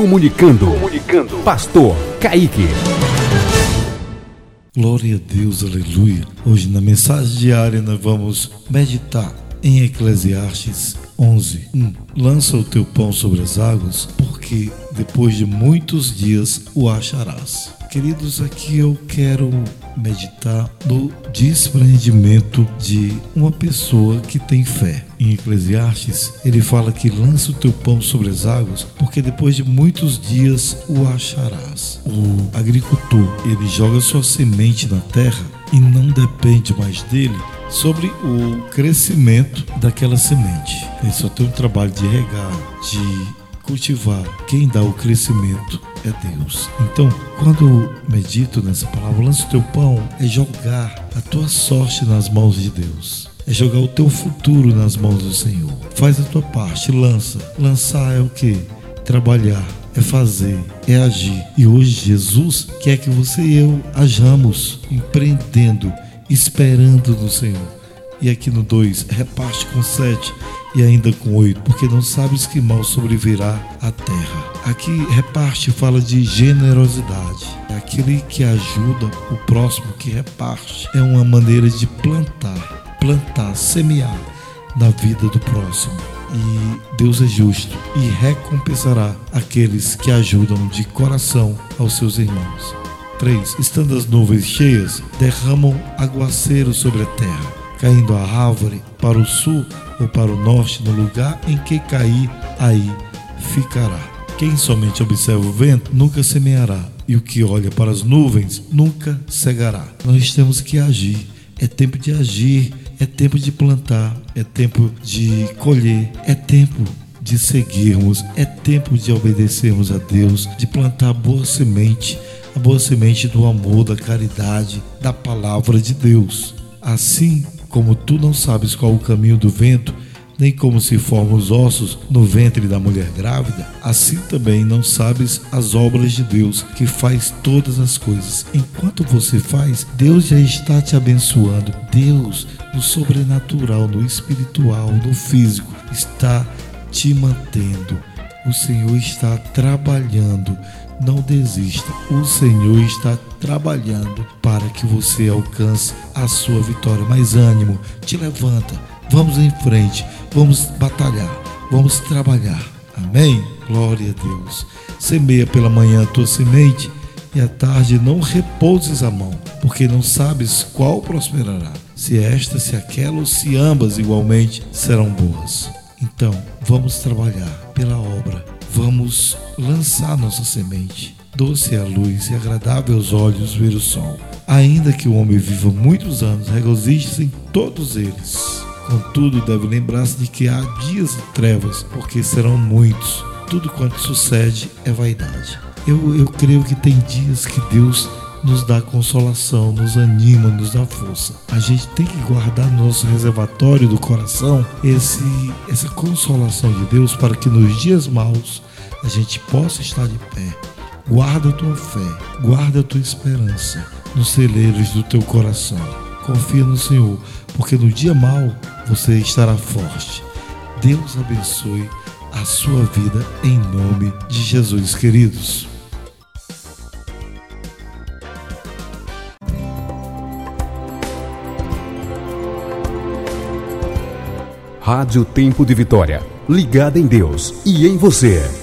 Comunicando. Comunicando. Pastor Kaique. Glória a Deus, aleluia. Hoje na mensagem diária nós vamos meditar em Eclesiastes 11. 1. Lança o teu pão sobre as águas, porque depois de muitos dias o acharás. Queridos, aqui eu quero meditar no desprendimento de uma pessoa que tem fé. Em Eclesiastes, ele fala que lança o teu pão sobre as águas, porque depois de muitos dias o acharás. O agricultor, ele joga sua semente na terra e não depende mais dele sobre o crescimento daquela semente. Ele só tem o trabalho de regar, de cultivar. Quem dá o crescimento é Deus. Então, quando medito nessa palavra, lança o teu pão, é jogar a tua sorte nas mãos de Deus. É jogar o teu futuro nas mãos do Senhor. Faz a tua parte, lança. Lançar é o que? Trabalhar, é fazer, é agir. E hoje Jesus quer que você e eu hajamos empreendendo, esperando no Senhor. E aqui no 2, reparte com 7 e ainda com 8, porque não sabes que mal sobrevirá à terra. Aqui reparte fala de generosidade. É aquele que ajuda o próximo, que reparte. É uma maneira de plantar, plantar, semear na vida do próximo. E Deus é justo e recompensará aqueles que ajudam de coração aos seus irmãos. 3. Estando as nuvens cheias, derramam aguaceiro sobre a terra caindo a árvore para o sul ou para o norte, no lugar em que cair, aí ficará. Quem somente observa o vento nunca semeará, e o que olha para as nuvens nunca cegará. Nós temos que agir. É tempo de agir, é tempo de plantar, é tempo de colher, é tempo de seguirmos, é tempo de obedecermos a Deus, de plantar boa semente, a boa semente do amor, da caridade, da palavra de Deus. Assim como tu não sabes qual o caminho do vento, nem como se formam os ossos no ventre da mulher grávida, assim também não sabes as obras de Deus, que faz todas as coisas. Enquanto você faz, Deus já está te abençoando. Deus, no sobrenatural, no espiritual, no físico, está te mantendo. O Senhor está trabalhando não desista. O Senhor está trabalhando para que você alcance a sua vitória. Mais ânimo, te levanta. Vamos em frente, vamos batalhar, vamos trabalhar. Amém? Glória a Deus. Semeia pela manhã a tua semente e à tarde não repouses a mão, porque não sabes qual prosperará, se esta, se aquela ou se ambas igualmente serão boas. Então, vamos trabalhar pela obra vamos lançar nossa semente. Doce é a luz e agradável aos olhos ver o sol. Ainda que o homem viva muitos anos, regozije-se em todos eles. Contudo, deve lembrar-se de que há dias de trevas, porque serão muitos. Tudo quanto sucede é vaidade. Eu, eu creio que tem dias que Deus nos dá consolação, nos anima, nos dá força. A gente tem que guardar no nosso reservatório do coração esse, essa consolação de Deus para que nos dias maus a gente possa estar de pé. Guarda a tua fé, guarda a tua esperança nos celeiros do teu coração. Confia no Senhor, porque no dia mau você estará forte. Deus abençoe a sua vida em nome de Jesus, queridos. Rádio Tempo de Vitória. Ligada em Deus e em você.